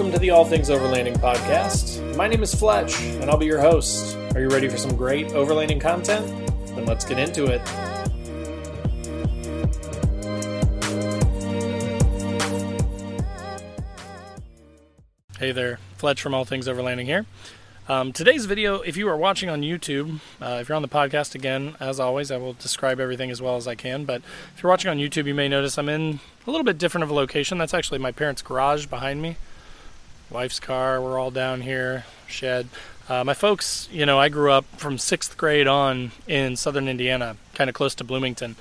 welcome to the All Things Overlanding podcast. My name is Fletch, and I'll be your host. Are you ready for some great overlanding content? Then let's get into it. Hey there, Fletch from All Things Overlanding here. Um, today's video, if you are watching on YouTube, uh, if you're on the podcast again, as always, I will describe everything as well as I can. But if you're watching on YouTube, you may notice I'm in a little bit different of a location. That's actually my parents' garage behind me. Wife's car, we're all down here, shed. Uh, my folks, you know, I grew up from sixth grade on in southern Indiana, kind of close to Bloomington.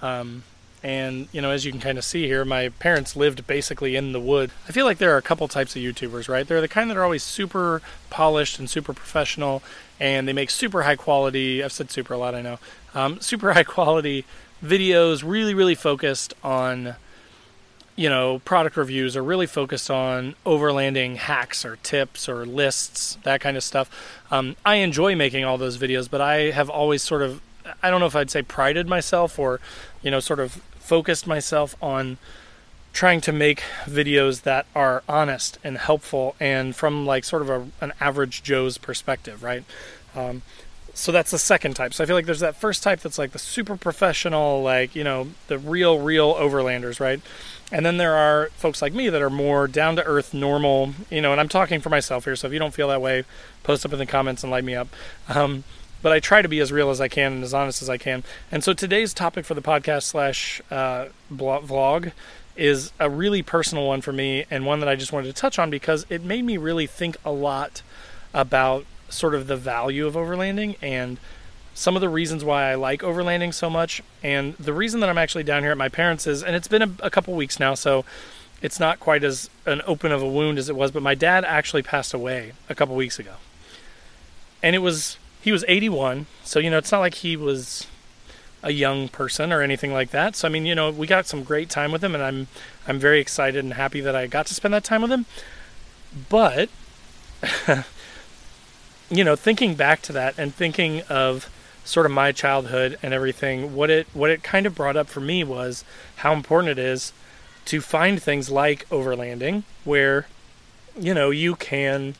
Um, and, you know, as you can kind of see here, my parents lived basically in the wood. I feel like there are a couple types of YouTubers, right? They're the kind that are always super polished and super professional, and they make super high quality, I've said super a lot, I know, um, super high quality videos, really, really focused on you know, product reviews are really focused on overlanding hacks or tips or lists, that kind of stuff. Um, I enjoy making all those videos, but I have always sort of, I don't know if I'd say prided myself or, you know, sort of focused myself on trying to make videos that are honest and helpful and from like sort of a, an average Joe's perspective, right? Um, so that's the second type. So I feel like there's that first type that's like the super professional, like, you know, the real, real overlanders, right? And then there are folks like me that are more down to earth, normal, you know, and I'm talking for myself here. So if you don't feel that way, post up in the comments and light me up. Um, but I try to be as real as I can and as honest as I can. And so today's topic for the podcast slash uh, vlog is a really personal one for me and one that I just wanted to touch on because it made me really think a lot about sort of the value of overlanding and some of the reasons why I like overlanding so much. And the reason that I'm actually down here at my parents' is, and it's been a, a couple weeks now, so it's not quite as an open of a wound as it was, but my dad actually passed away a couple weeks ago. And it was, he was 81, so, you know, it's not like he was a young person or anything like that. So I mean, you know, we got some great time with him and I'm I'm very excited and happy that I got to spend that time with him. But you know, thinking back to that and thinking of sort of my childhood and everything, what it what it kind of brought up for me was how important it is to find things like overlanding where you know you can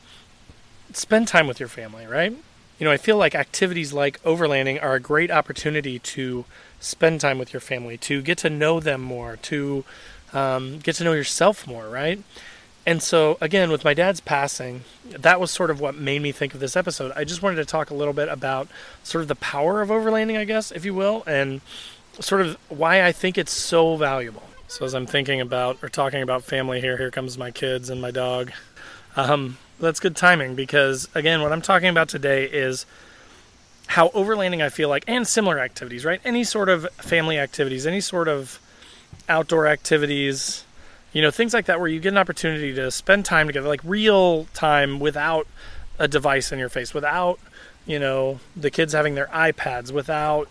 spend time with your family, right? You know, I feel like activities like overlanding are a great opportunity to spend time with your family, to get to know them more, to um, get to know yourself more, right? And so, again, with my dad's passing, that was sort of what made me think of this episode. I just wanted to talk a little bit about sort of the power of overlanding, I guess, if you will, and sort of why I think it's so valuable. So, as I'm thinking about or talking about family here, here comes my kids and my dog. Um, that's good timing because, again, what I'm talking about today is how overlanding, I feel like, and similar activities, right? Any sort of family activities, any sort of outdoor activities, you know things like that where you get an opportunity to spend time together like real time without a device in your face without you know the kids having their ipads without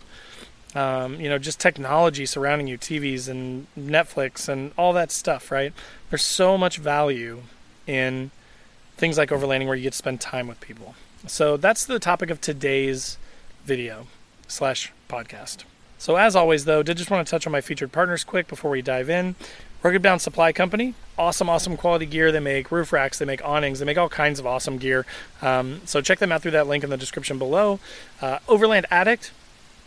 um, you know just technology surrounding you tvs and netflix and all that stuff right? There's so much value in things like overlanding where you get to spend time with people. So that's the topic of today's video slash podcast. So as always though did just want to touch on my featured partners quick before we dive in Rugged Bound Supply Company, awesome, awesome quality gear. They make roof racks, they make awnings, they make all kinds of awesome gear. Um, so check them out through that link in the description below. Uh, Overland Addict,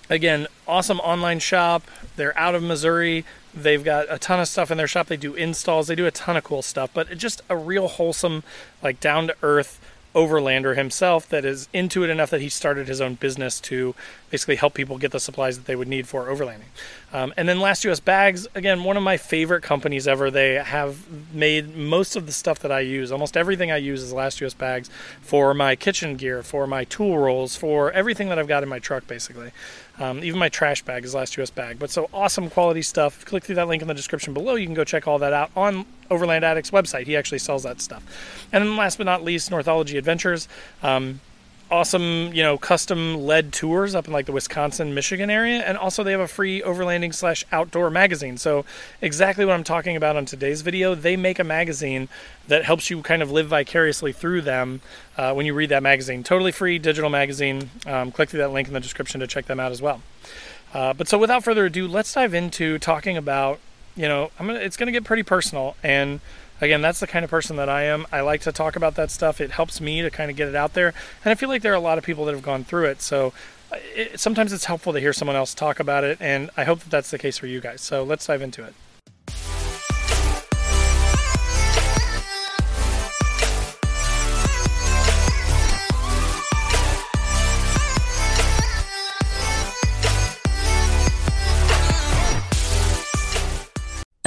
again, awesome online shop. They're out of Missouri. They've got a ton of stuff in their shop. They do installs, they do a ton of cool stuff, but just a real wholesome, like down to earth overlander himself that is into it enough that he started his own business to basically help people get the supplies that they would need for overlanding. Um, and then Last US Bags, again, one of my favorite companies ever. They have made most of the stuff that I use. Almost everything I use is Last US Bags for my kitchen gear, for my tool rolls, for everything that I've got in my truck, basically. Um, even my trash bag is Last US Bag. But so awesome quality stuff. Click through that link in the description below. You can go check all that out on Overland Addict's website. He actually sells that stuff. And then last but not least, Northology Adventures. Um, awesome, you know, custom led tours up in like the Wisconsin, Michigan area, and also they have a free overlanding slash outdoor magazine. So exactly what I'm talking about on today's video, they make a magazine that helps you kind of live vicariously through them uh, when you read that magazine. Totally free digital magazine. Um, click through that link in the description to check them out as well. Uh, but so without further ado, let's dive into talking about, you know, I'm gonna, it's going to get pretty personal and again, that's the kind of person that I am. I like to talk about that stuff. It helps me to kind of get it out there. And I feel like there are a lot of people that have gone through it. So it, sometimes it's helpful to hear someone else talk about it. And I hope that that's the case for you guys. So let's dive into it.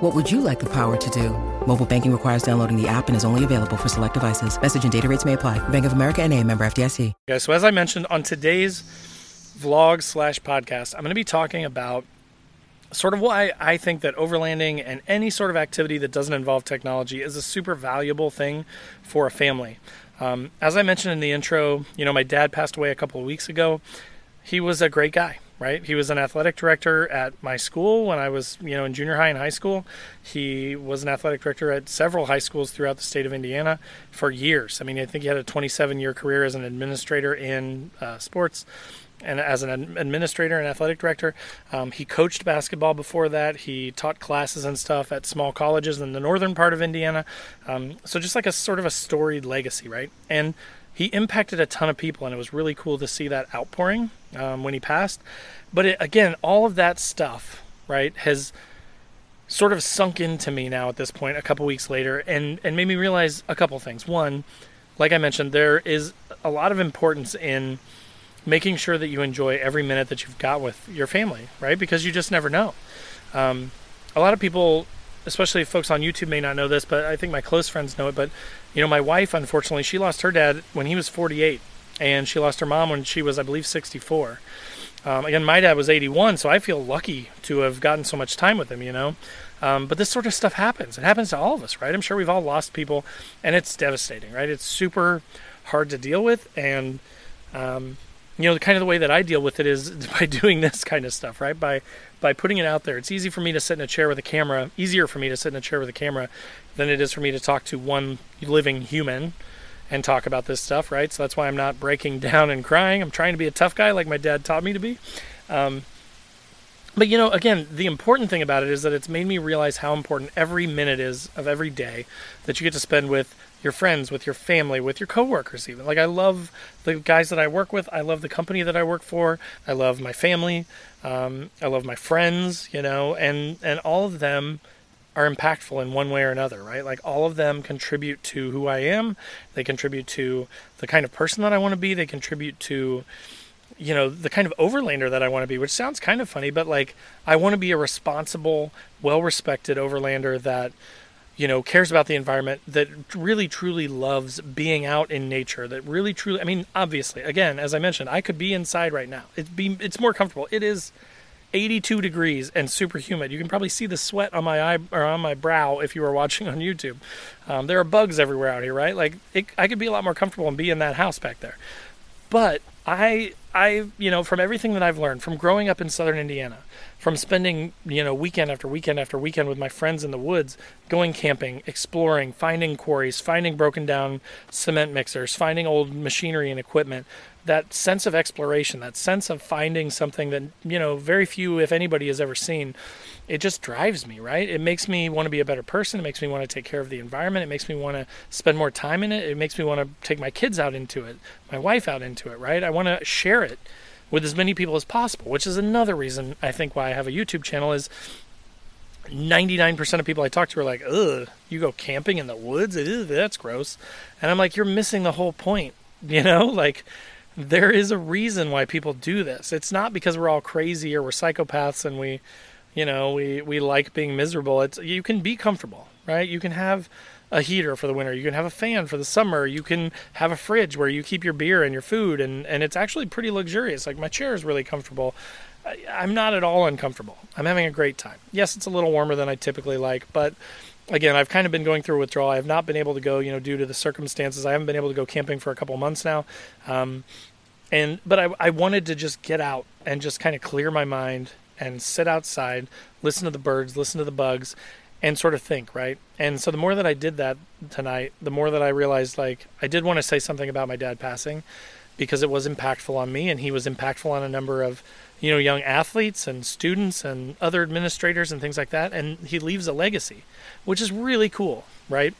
What would you like the power to do? Mobile banking requires downloading the app and is only available for select devices. Message and data rates may apply. Bank of America and a member FDIC. Okay, so as I mentioned on today's vlog slash podcast, I'm going to be talking about sort of why I think that overlanding and any sort of activity that doesn't involve technology is a super valuable thing for a family. Um, as I mentioned in the intro, you know, my dad passed away a couple of weeks ago. He was a great guy right? He was an athletic director at my school when I was, you know, in junior high and high school. He was an athletic director at several high schools throughout the state of Indiana for years. I mean, I think he had a 27 year career as an administrator in uh, sports and as an administrator and athletic director. Um, he coached basketball before that. He taught classes and stuff at small colleges in the northern part of Indiana. Um, so just like a sort of a storied legacy, right? And he impacted a ton of people, and it was really cool to see that outpouring um, when he passed. But it, again, all of that stuff, right, has sort of sunk into me now at this point, a couple weeks later, and and made me realize a couple things. One, like I mentioned, there is a lot of importance in making sure that you enjoy every minute that you've got with your family, right? Because you just never know. Um, a lot of people especially folks on YouTube may not know this, but I think my close friends know it. But you know, my wife, unfortunately, she lost her dad when he was 48, and she lost her mom when she was, I believe, 64. Um, again, my dad was 81, so I feel lucky to have gotten so much time with him. You know, um, but this sort of stuff happens. It happens to all of us, right? I'm sure we've all lost people, and it's devastating, right? It's super hard to deal with, and um, you know, the kind of the way that I deal with it is by doing this kind of stuff, right? By by putting it out there. It's easy for me to sit in a chair with a camera, easier for me to sit in a chair with a camera than it is for me to talk to one living human and talk about this stuff, right? So that's why I'm not breaking down and crying. I'm trying to be a tough guy like my dad taught me to be. Um, but you know, again, the important thing about it is that it's made me realize how important every minute is of every day that you get to spend with your friends, with your family, with your coworkers even. Like I love the guys that I work with. I love the company that I work for. I love my family. Um, I love my friends, you know, and and all of them are impactful in one way or another, right? Like all of them contribute to who I am. They contribute to the kind of person that I want to be. They contribute to you know the kind of overlander that I want to be, which sounds kind of funny, but like I want to be a responsible, well-respected overlander that you know cares about the environment, that really truly loves being out in nature, that really truly. I mean, obviously, again, as I mentioned, I could be inside right now. It's be it's more comfortable. It is 82 degrees and super humid. You can probably see the sweat on my eye or on my brow if you were watching on YouTube. Um, there are bugs everywhere out here, right? Like it, I could be a lot more comfortable and be in that house back there. But I I you know from everything that I've learned from growing up in southern Indiana, from spending you know weekend after weekend after weekend with my friends in the woods, going camping, exploring, finding quarries, finding broken down cement mixers, finding old machinery and equipment, that sense of exploration, that sense of finding something that you know very few, if anybody, has ever seen, it just drives me. Right? It makes me want to be a better person. It makes me want to take care of the environment. It makes me want to spend more time in it. It makes me want to take my kids out into it, my wife out into it. Right? I want to share it with as many people as possible, which is another reason I think why I have a YouTube channel is 99% of people I talk to are like, ugh, you go camping in the woods? That's gross. And I'm like, you're missing the whole point. You know, like there is a reason why people do this. It's not because we're all crazy or we're psychopaths and we, you know, we, we like being miserable. It's you can be comfortable, right? You can have a heater for the winter. You can have a fan for the summer. You can have a fridge where you keep your beer and your food, and and it's actually pretty luxurious. Like my chair is really comfortable. I, I'm not at all uncomfortable. I'm having a great time. Yes, it's a little warmer than I typically like, but again, I've kind of been going through withdrawal. I have not been able to go, you know, due to the circumstances. I haven't been able to go camping for a couple months now. Um, and but I, I wanted to just get out and just kind of clear my mind and sit outside, listen to the birds, listen to the bugs, and sort of think, right? And so the more that I did that tonight, the more that I realized like I did want to say something about my dad passing because it was impactful on me and he was impactful on a number of you know young athletes and students and other administrators and things like that and he leaves a legacy which is really cool right?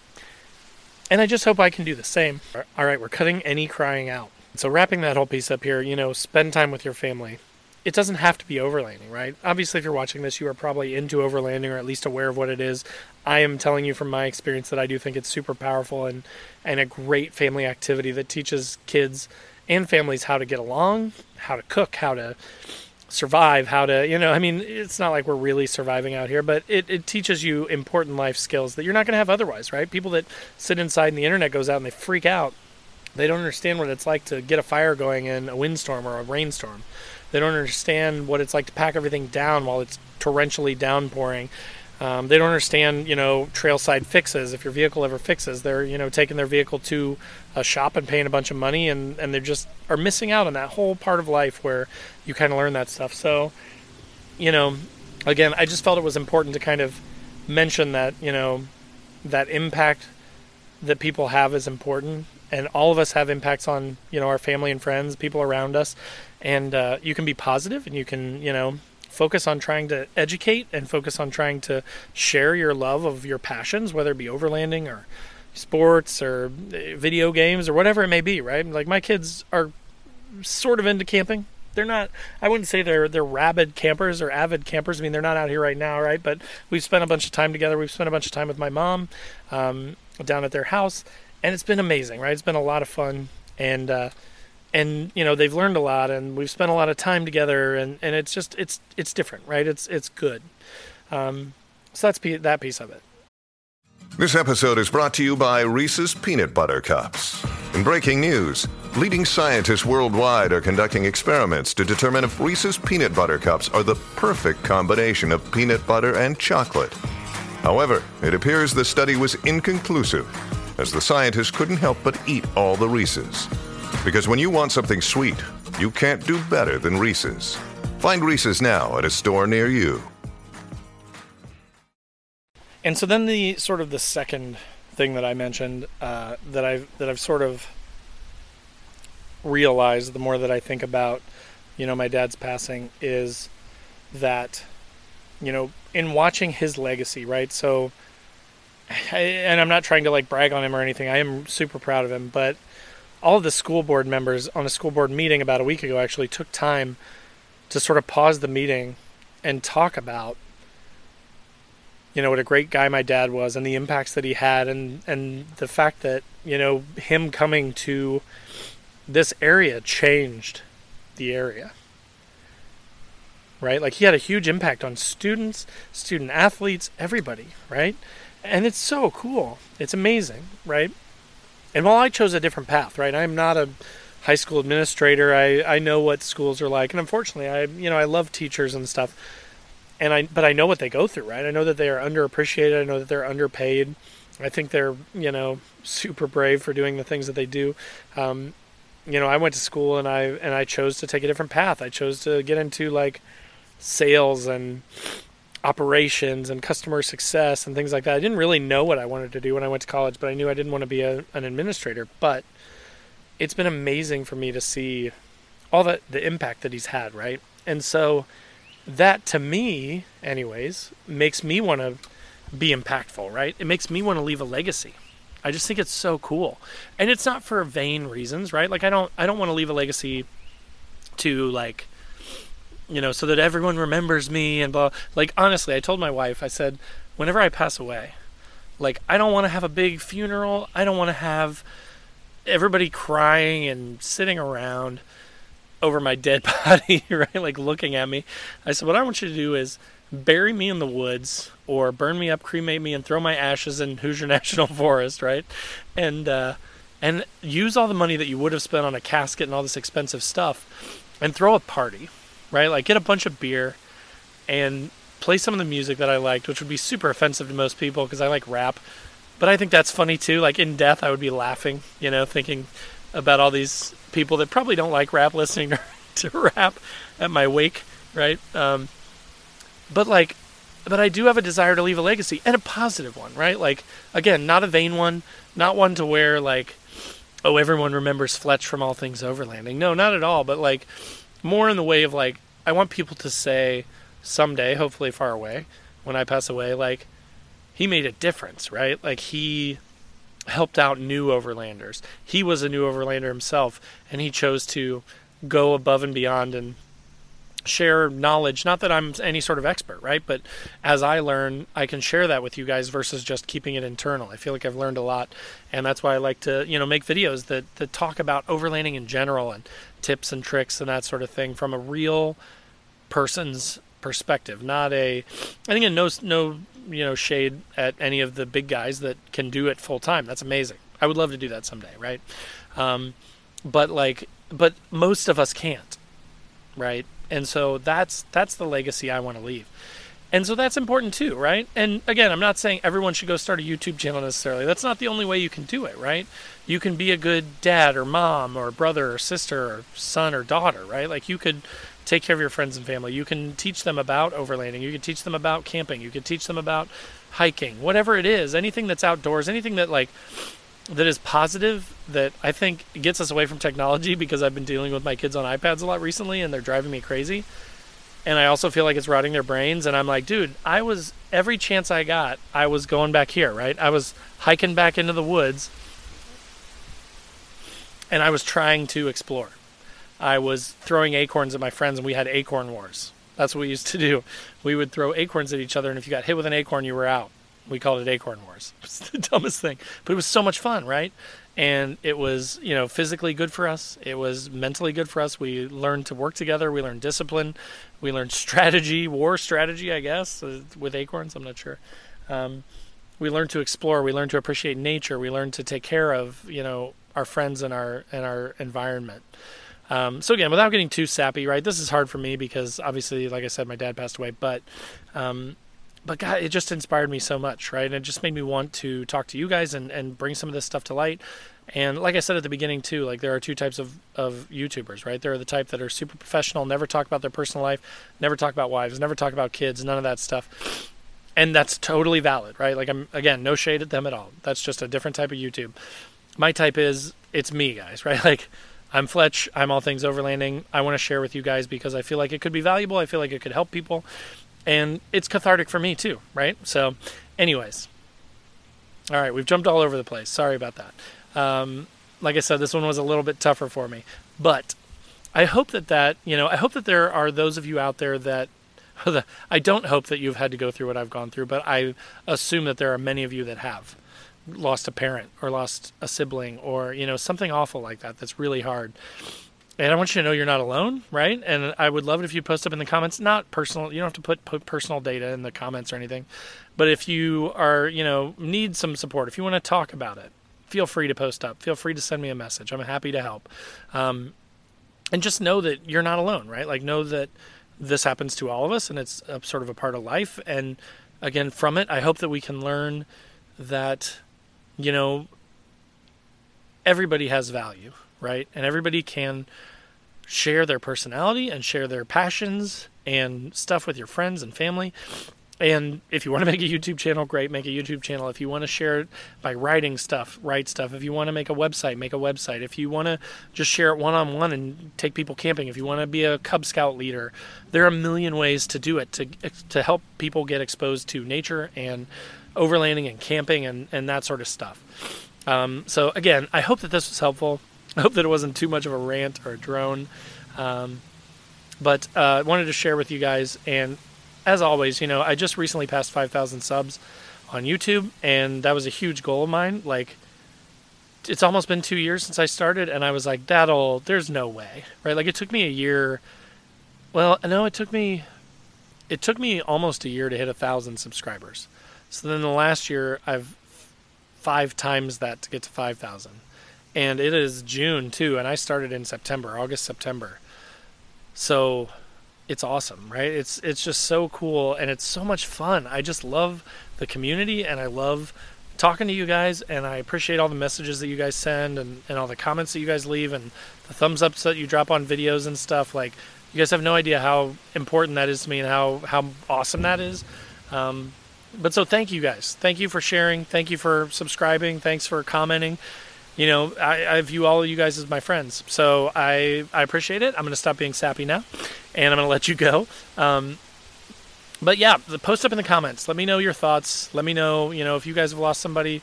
And i just hope i can do the same. All right we're cutting any crying out. So wrapping that whole piece up here you know spend time with your family it doesn't have to be overlanding, right? Obviously, if you're watching this, you are probably into overlanding or at least aware of what it is. I am telling you from my experience that I do think it's super powerful and, and a great family activity that teaches kids and families how to get along, how to cook, how to survive, how to, you know, I mean, it's not like we're really surviving out here, but it, it teaches you important life skills that you're not going to have otherwise, right? People that sit inside and the internet goes out and they freak out. They don't understand what it's like to get a fire going in a windstorm or a rainstorm. They don't understand what it's like to pack everything down while it's torrentially downpouring. Um, they don't understand, you know, trailside fixes. If your vehicle ever fixes, they're, you know, taking their vehicle to a shop and paying a bunch of money, and and they just are missing out on that whole part of life where you kind of learn that stuff. So, you know, again, I just felt it was important to kind of mention that, you know, that impact that people have is important, and all of us have impacts on, you know, our family and friends, people around us, and uh, you can be positive and you can you know focus on trying to educate and focus on trying to share your love of your passions whether it be overlanding or sports or uh, video games or whatever it may be right? Like my kids are sort of into camping. They're not i wouldn't say they're they're rabid campers or avid campers. I mean they're not out here right now right? But we've spent a bunch of time together. We've spent a bunch of time with my mom um, down at their house and it's been amazing right? It's been a lot of fun. And uh, and you know they've learned a lot and we've spent a lot of time together and, and it's just it's it's different right? It's it's good. Um, so that's that piece of it. This episode is brought to you by reese's peanut butter cups. In breaking news leading scientists worldwide are conducting experiments to determine if reese's peanut butter cups are the perfect combination of peanut butter and chocolate. However it appears the study was inconclusive as the scientists couldn't help but eat all the reese's because when you want something sweet, you can't do better than Reese's. Find Reese's now at a store near you. And so then the sort of the second thing that I mentioned uh, that I've that I've sort of realized the more that I think about, you know, my dad's passing is that, you know, in watching his legacy, right? So, And I'm not trying to like brag on him or anything. I am super proud of him, but all of the school board members on a school board meeting about a week ago actually took time to sort of pause the meeting and talk about you know what a great guy my dad was and the impacts that he had and and the fact that you know him coming to this area changed the area. Right? Like he had a huge impact on students student athletes everybody right and it's so cool it's amazing right and while I chose a different path, right, I'm not a high school administrator. I, I know what schools are like, and unfortunately, I you know I love teachers and stuff, and I but I know what they go through, right? I know that they are underappreciated. I know that they're underpaid. I think they're you know super brave for doing the things that they do. Um, you know, I went to school and I and I chose to take a different path. I chose to get into like sales and operations and customer success and things like that. I didn't really know what I wanted to do when I went to college, but I knew I didn't want to be a, an administrator. But it's been amazing for me to see all the the impact that he's had, right? And so that to me, anyways, makes me want to be impactful, right? It makes me want to leave a legacy. I just think it's so cool. And it's not for vain reasons, right? Like I don't I don't want to leave a legacy to like you know, so that everyone remembers me and blah. Like honestly, I told my wife, I said, whenever I pass away, like I don't want to have a big funeral. I don't want to have everybody crying and sitting around over my dead body, right? Like looking at me. I said, what I want you to do is bury me in the woods or burn me up, cremate me, and throw my ashes in Hoosier National Forest, right? And uh, and use all the money that you would have spent on a casket and all this expensive stuff, and throw a party right? Like get a bunch of beer and play some of the music that I liked, which would be super offensive to most people because I like rap. But I think that's funny too. Like in death, I would be laughing, you know, thinking, about all these people that probably don't like rap listening to, rap at my wake, right? Um, but like, but I do have a desire to leave a legacy and a positive one, right? Like, again, not a vain one, not one to where like, oh, everyone remembers Fletch from All Things Overlanding. No, not at all. But like, more in the way of like, I want people to say someday, hopefully far away, when I pass away, like, he made a difference, right? Like he helped out new overlanders. He was a new overlander himself, and he chose to go above and beyond and share knowledge. Not that I'm any sort of expert, right? But as I learn, I can share that with you guys versus just keeping it internal. I feel like I've learned a lot, and that's why I like to, you know, make videos that that talk about overlanding in general and tips and tricks and that sort of thing from a real person's perspective, not a. I think no no you know shade at any of the big guys that can do it full time. That's amazing. I would love to do that someday, right? Um, but like, but most of us can't, right? And so that's that's the legacy I want to leave. And so that's important too, right? And again, I'm not saying everyone should go start a YouTube channel necessarily. That's not the only way you can do it, right? You can be a good dad or mom or brother or sister or son or daughter, right? Like you could take care of your friends and family. You can teach them about overlanding. You can teach them about camping. You can teach them about hiking, whatever it is, anything that's outdoors, anything that like that is positive that I think gets us away from technology because I've been dealing with my kids on iPads a lot recently and they're driving me crazy. And I also feel like it's rotting their brains. And I'm like, dude, I was, every chance I got, I was going back here, right? I was hiking back into the woods and I was trying to explore. I was throwing acorns at my friends and we had acorn wars. That's what we used to do. We would throw acorns at each other, and if you got hit with an acorn, you were out. We called it Acorn Wars. It's the dumbest thing, but it was so much fun, right? And it was, you know, physically good for us. It was mentally good for us. We learned to work together. We learned discipline. We learned strategy, war strategy, I guess, uh, with acorns. I'm not sure. Um, we learned to explore. We learned to appreciate nature. We learned to take care of, you know, our friends and our and our environment. Um, so again, without getting too sappy, right? This is hard for me because obviously, like I said, my dad passed away, but um, but God, it just inspired me so much, right? And it just made me want to talk to you guys and, and bring some of this stuff to light. And like I said at the beginning too, like there are two types of, of YouTubers, right? There are the type that are super professional, never talk about their personal life, never talk about wives, never talk about kids, none of that stuff. And that's totally valid, right? Like I'm again, no shade at them at all. That's just a different type of YouTube. My type is it's me, guys, right? Like I'm Fletch. I'm all things overlanding. I want to share with you guys because I feel like it could be valuable. I feel like it could help people and it's cathartic for me too, right? So, anyways, all right, we've jumped all over the place. Sorry about that. Um, like I said, this one was a little bit tougher for me, but I hope that that you know, I hope that there are those of you out there that. I don't hope that you've had to go through what I've gone through, but I assume that there are many of you that have lost a parent or lost a sibling or you know something awful like that that's really hard and I want you to know you're not alone, right? And I would love it if you post up in the comments, not personal. You don't have to put, put personal data in the comments or anything, but if you are, you know, need some support, if you want to talk about it, feel free to post up. Feel free to send me a message. I'm happy to help. Um, and just know that you're not alone, right? Like know that this happens to all of us, and it's a, sort of a part of life. And again, from it, I hope that we can learn that, you know, everybody has value right? And everybody can share their personality and share their passions and stuff with your friends and family. And if you want to make a YouTube channel, great, make a YouTube channel. If you want to share it by writing stuff, write stuff. If you want to make a website, make a website. If you want to just share it one on one and take people camping, if you want to be a Cub Scout leader, there are a million ways to do it to to help people get exposed to nature and overlanding and camping and, and that sort of stuff. Um, so again, I hope that this was helpful. I hope that it wasn't too much of a rant or a drone. Um, but uh, I wanted to share with you guys. And as always, you know, I just recently passed 5,000 subs on YouTube, and that was a huge goal of mine. Like, it's almost been two years since I started, and I was like, that'll, there's no way, right? Like, it took me a year. Well, no, it took me, it took me almost a year to hit a thousand subscribers. So then the last year, I've five times that to get to 5,000 and it is June too, and I started in September, August, September. So it's awesome, right? It's it's just so cool and it's so much fun. I just love the community and I love talking to you guys, and I appreciate all the messages that you guys send and, and all the comments that you guys leave and the thumbs ups that you drop on videos and stuff. Like, you guys have no idea how important that is to me and how, how awesome that is. Um, but so thank you guys. Thank you for sharing. Thank you for subscribing. Thanks for commenting. You know, I, I view all of you guys as my friends. So I, I appreciate it. I'm going to stop being sappy now and I'm going to let you go. Um, but yeah, post up in the comments. Let me know your thoughts. Let me know, you know, if you guys have lost somebody,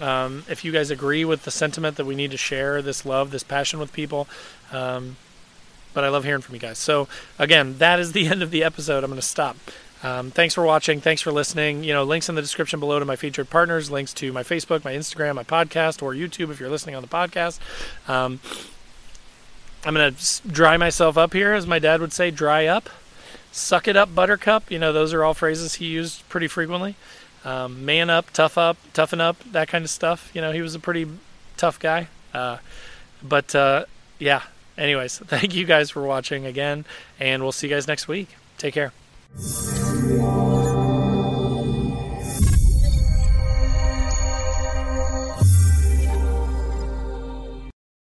um, if you guys agree with the sentiment that we need to share this love, this passion with people. Um, but I love hearing from you guys. So again, that is the end of the episode. I'm going to stop. Um, thanks for watching. Thanks for listening. You know, links in the description below to my featured partners, links to my Facebook, my Instagram, my podcast, or YouTube if you're listening on the podcast. Um, I'm going to dry myself up here, as my dad would say, dry up suck it up, buttercup. You know, those are all phrases he used pretty frequently. Um, man up, tough up, toughen up, that kind of stuff. You know, he was a pretty tough guy. Uh, but uh, yeah, anyways, thank you guys for watching again, and we'll see you guys next week. Take care. Yeah.